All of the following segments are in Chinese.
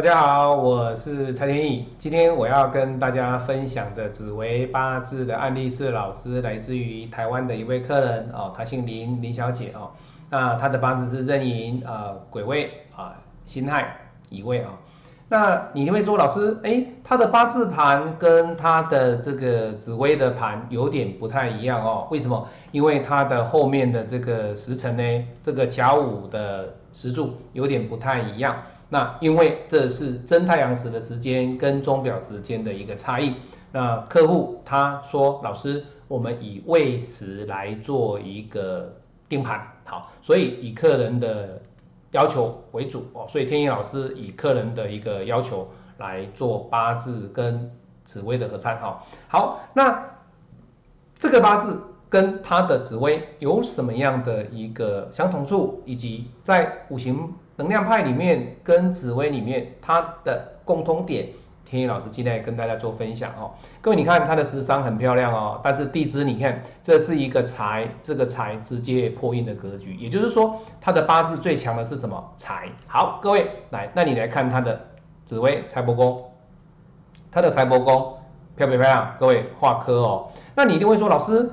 大家好，我是蔡天意。今天我要跟大家分享的紫薇八字的案例是老师来自于台湾的一位客人哦，她姓林，林小姐哦。那她的八字是壬寅啊、癸未啊、辛亥、乙未啊。那你会说老师，哎，她的八字盘跟她的这个紫薇的盘有点不太一样哦？为什么？因为她的后面的这个时辰呢，这个甲午的时柱有点不太一样。那因为这是真太阳时的时间跟钟表时间的一个差异。那客户他说：“老师，我们以未时来做一个定盘，好，所以以客人的要求为主哦。所以天意老师以客人的一个要求来做八字跟紫微的合参，哈。好，那这个八字跟他的紫微有什么样的一个相同处，以及在五行？能量派里面跟紫薇里面，它的共通点，天意老师今天跟大家做分享哦。各位，你看它的食伤很漂亮哦，但是地支你看，这是一个财，这个财直接破印的格局，也就是说，它的八字最强的是什么？财。好，各位来，那你来看它的紫薇财帛宫，它的财帛宫漂不漂亮？各位画科哦，那你一定会说，老师，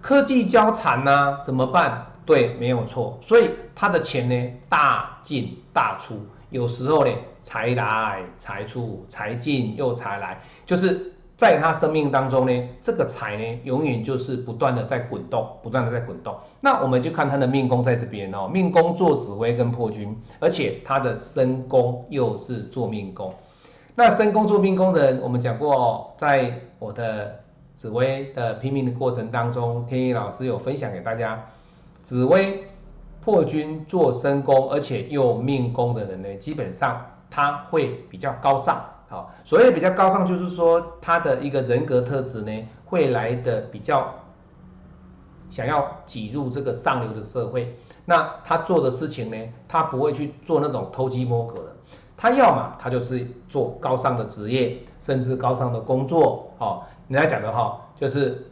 科技交缠呢，怎么办？对，没有错，所以他的钱呢大进大出，有时候呢财来财出，财进又财来，就是在他生命当中呢，这个财呢永远就是不断的在滚动，不断的在滚动。那我们就看他的命宫在这边哦，命宫做紫薇跟破军，而且他的身宫又是做命宫。那身宫做命宫的人，我们讲过，在我的紫薇的拼命的过程当中，天意老师有分享给大家。紫薇破军做身宫，而且又命宫的人呢，基本上他会比较高尚。好，所谓比较高尚，就是说他的一个人格特质呢，会来的比较想要挤入这个上流的社会。那他做的事情呢，他不会去做那种偷鸡摸狗的。他要么他就是做高尚的职业，甚至高尚的工作。好，人家讲的哈，就是。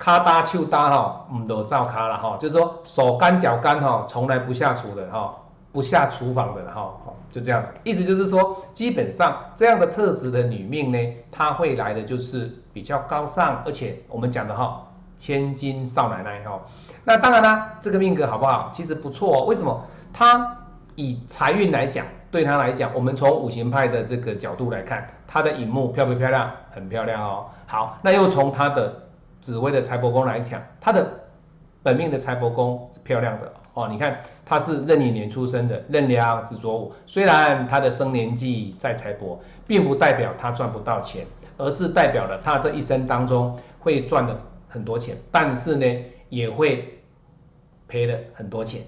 卡搭手搭哈，唔都照卡了哈，就是说手干脚干哈，从来不下厨的哈，不下厨房的哈，就这样子。意思就是说，基本上这样的特质的女命呢，她会来的就是比较高尚，而且我们讲的哈，千金少奶奶哈。那当然啦，这个命格好不好？其实不错。为什么？她以财运来讲，对她来讲，我们从五行派的这个角度来看，她的引木漂不漂亮？很漂亮哦。好，那又从她的紫薇的财帛宫来讲，他的本命的财帛宫是漂亮的哦。你看他是壬寅年出生的，壬梁子左午。虽然他的生年忌在财帛，并不代表他赚不到钱，而是代表了他这一生当中会赚的很多钱，但是呢也会赔了很多钱。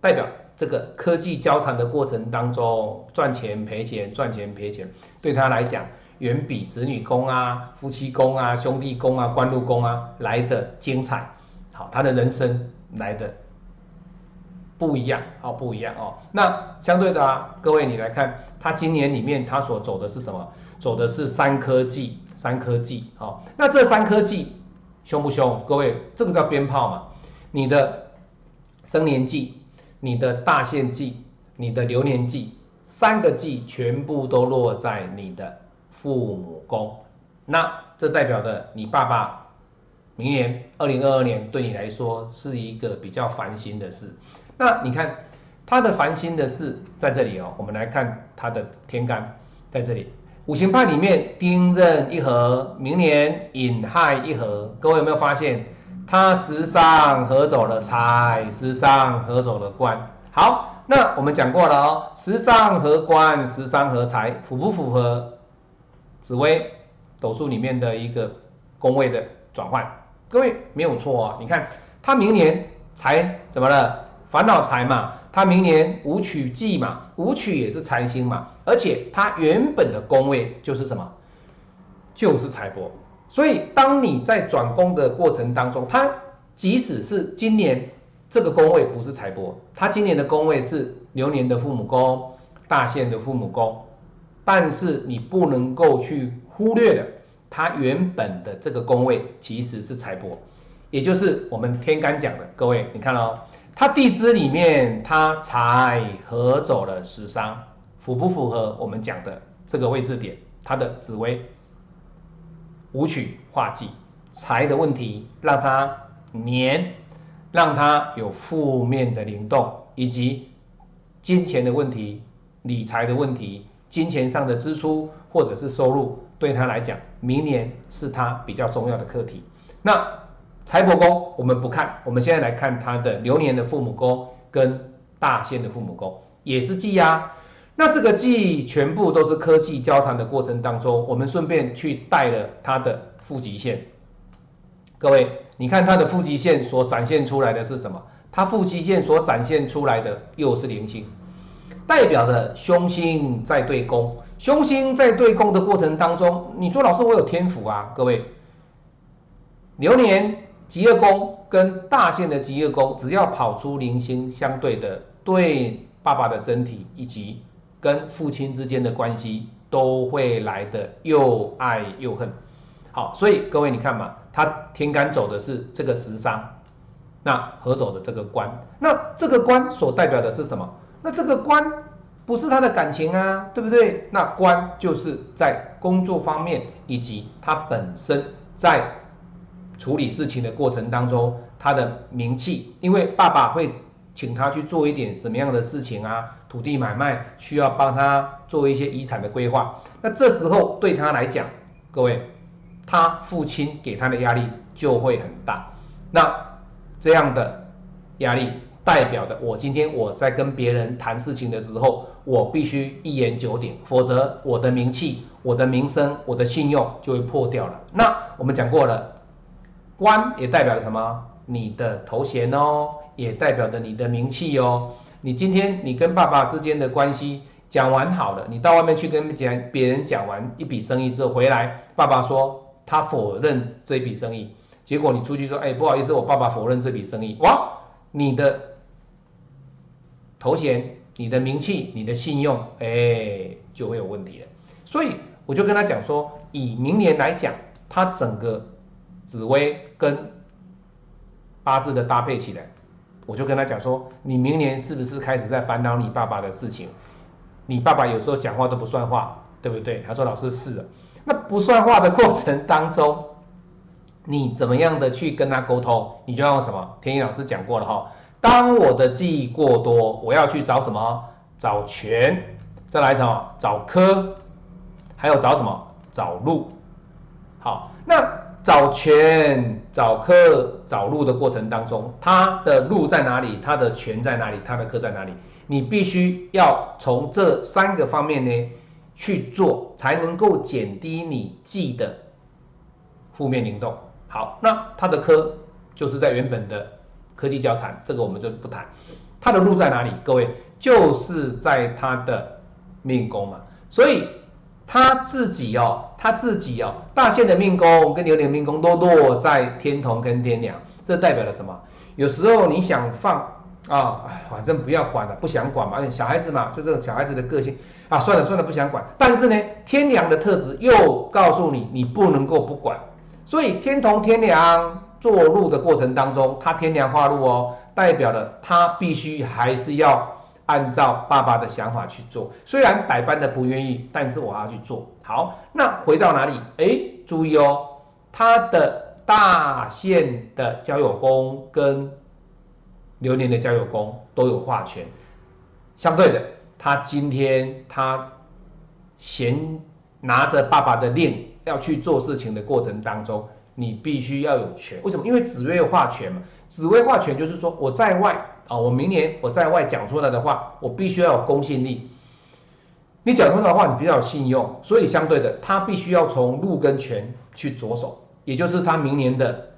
代表这个科技交缠的过程当中，赚钱赔钱，赚钱赔钱，对他来讲。远比子女宫啊、夫妻宫啊、兄弟宫啊、官禄宫啊来的精彩，好，他的人生来的不一样，好不一样哦。那相对的啊，各位你来看，他今年里面他所走的是什么？走的是三科技，三科技，好，那这三科技凶不凶？各位，这个叫鞭炮嘛。你的生年忌、你的大限忌、你的流年忌，三个忌全部都落在你的。父母宫，那这代表的你爸爸明年二零二二年对你来说是一个比较烦心的事。那你看他的烦心的事在这里哦，我们来看他的天干在这里。五行派里面丁壬一合，明年寅亥一合，各位有没有发现他时上合走了财，时上合走了官？好，那我们讲过了哦，时上合官，时上合财，符不符合？紫薇斗数里面的一个宫位的转换，各位没有错啊！你看他明年财怎么了？烦恼财嘛，他明年武曲忌嘛，武曲也是财星嘛，而且他原本的宫位就是什么？就是财帛。所以当你在转宫的过程当中，他即使是今年这个宫位不是财帛，他今年的宫位是流年的父母宫、大限的父母宫。但是你不能够去忽略的，它原本的这个宫位其实是财帛，也就是我们天干讲的。各位，你看哦，它地支里面它财合走了食伤，符不符合我们讲的这个位置点？它的紫薇武曲化忌财的问题，让它年，让它有负面的灵动，以及金钱的问题、理财的问题、金钱上的支出或者是收入，对他来讲，明年是他比较重要的课题。那财帛宫我们不看，我们现在来看他的流年的父母宫跟大限的父母宫，也是忌啊。那这个忌全部都是科技交缠的过程当中，我们顺便去带了他的负极线。各位，你看他的负极线所展现出来的是什么？他负极线所展现出来的又是零星，代表的凶星在对宫。凶星在对宫的过程当中，你说老师我有天赋啊？各位，流年。极恶宫跟大限的极恶宫，只要跑出零星相对的，对爸爸的身体以及跟父亲之间的关系，都会来的又爱又恨。好，所以各位你看嘛，他天干走的是这个食伤，那合走的这个官，那这个官所代表的是什么？那这个官不是他的感情啊，对不对？那官就是在工作方面以及他本身在。处理事情的过程当中，他的名气，因为爸爸会请他去做一点什么样的事情啊？土地买卖需要帮他做一些遗产的规划，那这时候对他来讲，各位，他父亲给他的压力就会很大。那这样的压力代表的，我今天我在跟别人谈事情的时候，我必须一言九鼎，否则我的名气、我的名声、我的信用就会破掉了。那我们讲过了。官也代表了什么？你的头衔哦，也代表着你的名气哦。你今天你跟爸爸之间的关系讲完好了，你到外面去跟讲别人讲完一笔生意之后回来，爸爸说他否认这笔生意，结果你出去说，哎，不好意思，我爸爸否认这笔生意，哇，你的头衔、你的名气、你的信用，哎，就会有问题了。所以我就跟他讲说，以明年来讲，他整个。紫薇跟八字的搭配起来，我就跟他讲说：你明年是不是开始在烦恼你爸爸的事情？你爸爸有时候讲话都不算话，对不对？他说：老师是。那不算话的过程当中，你怎么样的去跟他沟通？你就要用什么？天一老师讲过了哈。当我的记忆过多，我要去找什么？找权，再来什么？找科，还有找什么？找路。好，那。找权、找科、找路的过程当中，它的路在哪里？它的权在哪里？它的科在哪里？你必须要从这三个方面呢去做，才能够减低你记的负面灵动。好，那他的科就是在原本的科技交缠，这个我们就不谈。他的路在哪里？各位就是在他的命宫嘛，所以。他自己哦，他自己哦，大限的命宫跟流年命宫都落在天同跟天梁，这代表了什么？有时候你想放啊，反正不要管了，不想管嘛，小孩子嘛，就这种小孩子的个性啊，算了算了，不想管。但是呢，天梁的特质又告诉你，你不能够不管。所以天同天梁做路的过程当中，他天梁化禄哦，代表了他必须还是要。按照爸爸的想法去做，虽然百般的不愿意，但是我要去做好。那回到哪里？哎，注意哦，他的大限的交友宫跟流年的交友宫都有化权，相对的，他今天他闲拿着爸爸的令要去做事情的过程当中，你必须要有权。为什么？因为紫薇化权嘛，紫薇化权就是说我在外。啊，我明年我在外讲出来的话，我必须要有公信力。你讲出来的话，你比较有信用，所以相对的，他必须要从禄跟权去着手，也就是他明年的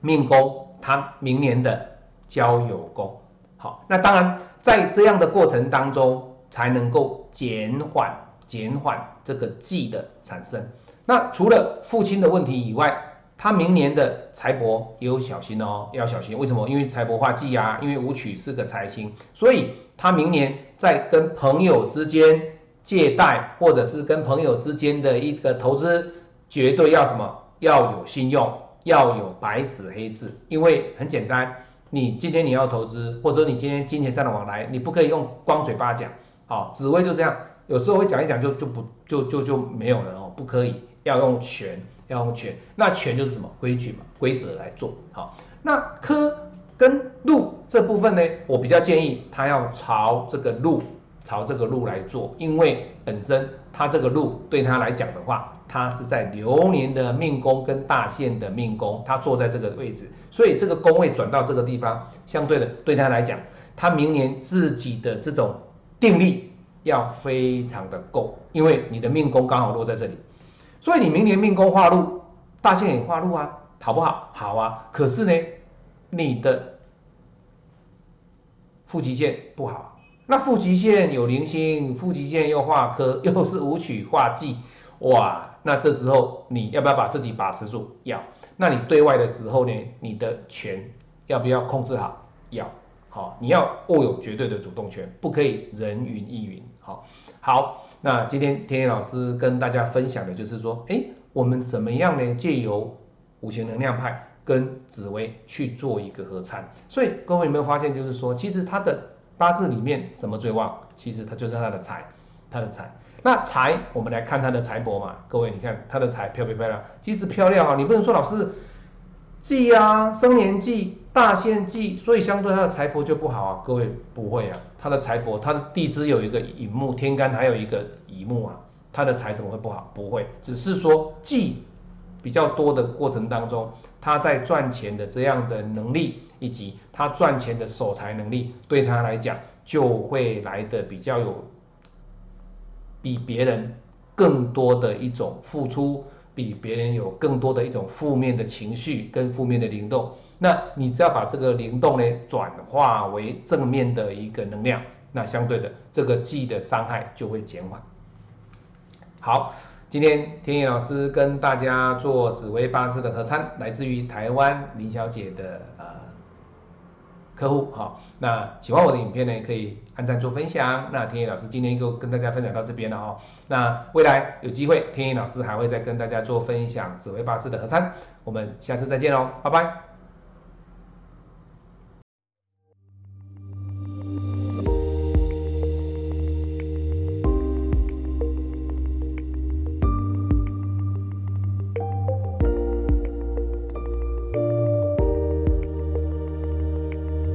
命宫，他明年的交友宫。好，那当然在这样的过程当中，才能够减缓减缓这个忌的产生。那除了父亲的问题以外，他明年的财帛也有小心哦，要小心。为什么？因为财帛化忌啊，因为武曲是个财星，所以他明年在跟朋友之间借贷，或者是跟朋友之间的一个投资，绝对要什么？要有信用，要有白纸黑字。因为很简单，你今天你要投资，或者说你今天金钱上的往来，你不可以用光嘴巴讲。好，紫薇就这样，有时候会讲一讲就就不就就就没有了哦，不可以，要用权，要用权。那权就是什么规矩嘛，规则来做好。那科跟路这部分呢，我比较建议他要朝这个路，朝这个路来做，因为本身他这个路对他来讲的话，他是在流年的命宫跟大限的命宫，他坐在这个位置，所以这个宫位转到这个地方，相对的对他来讲，他明年自己的这种定力要非常的够，因为你的命宫刚好落在这里，所以你明年命宫化禄，大限也化禄啊，好不好？好啊，可是呢？你的负极线不好，那负极线有零星，负极线又化科，又是五曲化忌，哇，那这时候你要不要把自己把持住？要。那你对外的时候呢？你的权要不要控制好？要。好，你要握有绝对的主动权，不可以人云亦云。好，好，那今天天野老师跟大家分享的就是说，哎，我们怎么样呢？借由五行能量派。跟紫薇去做一个合参，所以各位有没有发现，就是说，其实他的八字里面什么最旺？其实他就是他的财，他的财。那财，我们来看他的财帛嘛。各位，你看他的财漂不漂亮？其实漂亮啊，你不能说老师忌啊，生年忌、大限忌，所以相对他的财帛就不好啊。各位不会啊，他的财帛，他的地支有一个乙木天干，还有一个乙木啊，他的财怎么会不好？不会，只是说忌。比较多的过程当中，他在赚钱的这样的能力，以及他赚钱的守财能力，对他来讲就会来的比较有比别人更多的一种付出，比别人有更多的一种负面的情绪跟负面的灵动。那你只要把这个灵动呢转化为正面的一个能量，那相对的这个记的伤害就会减缓。好。今天天野老师跟大家做紫薇八字的合参，来自于台湾林小姐的呃客户，好，那喜欢我的影片呢，可以按赞做分享。那天野老师今天就跟大家分享到这边了哦。那未来有机会，天野老师还会再跟大家做分享紫薇八字的合参，我们下次再见喽，拜拜。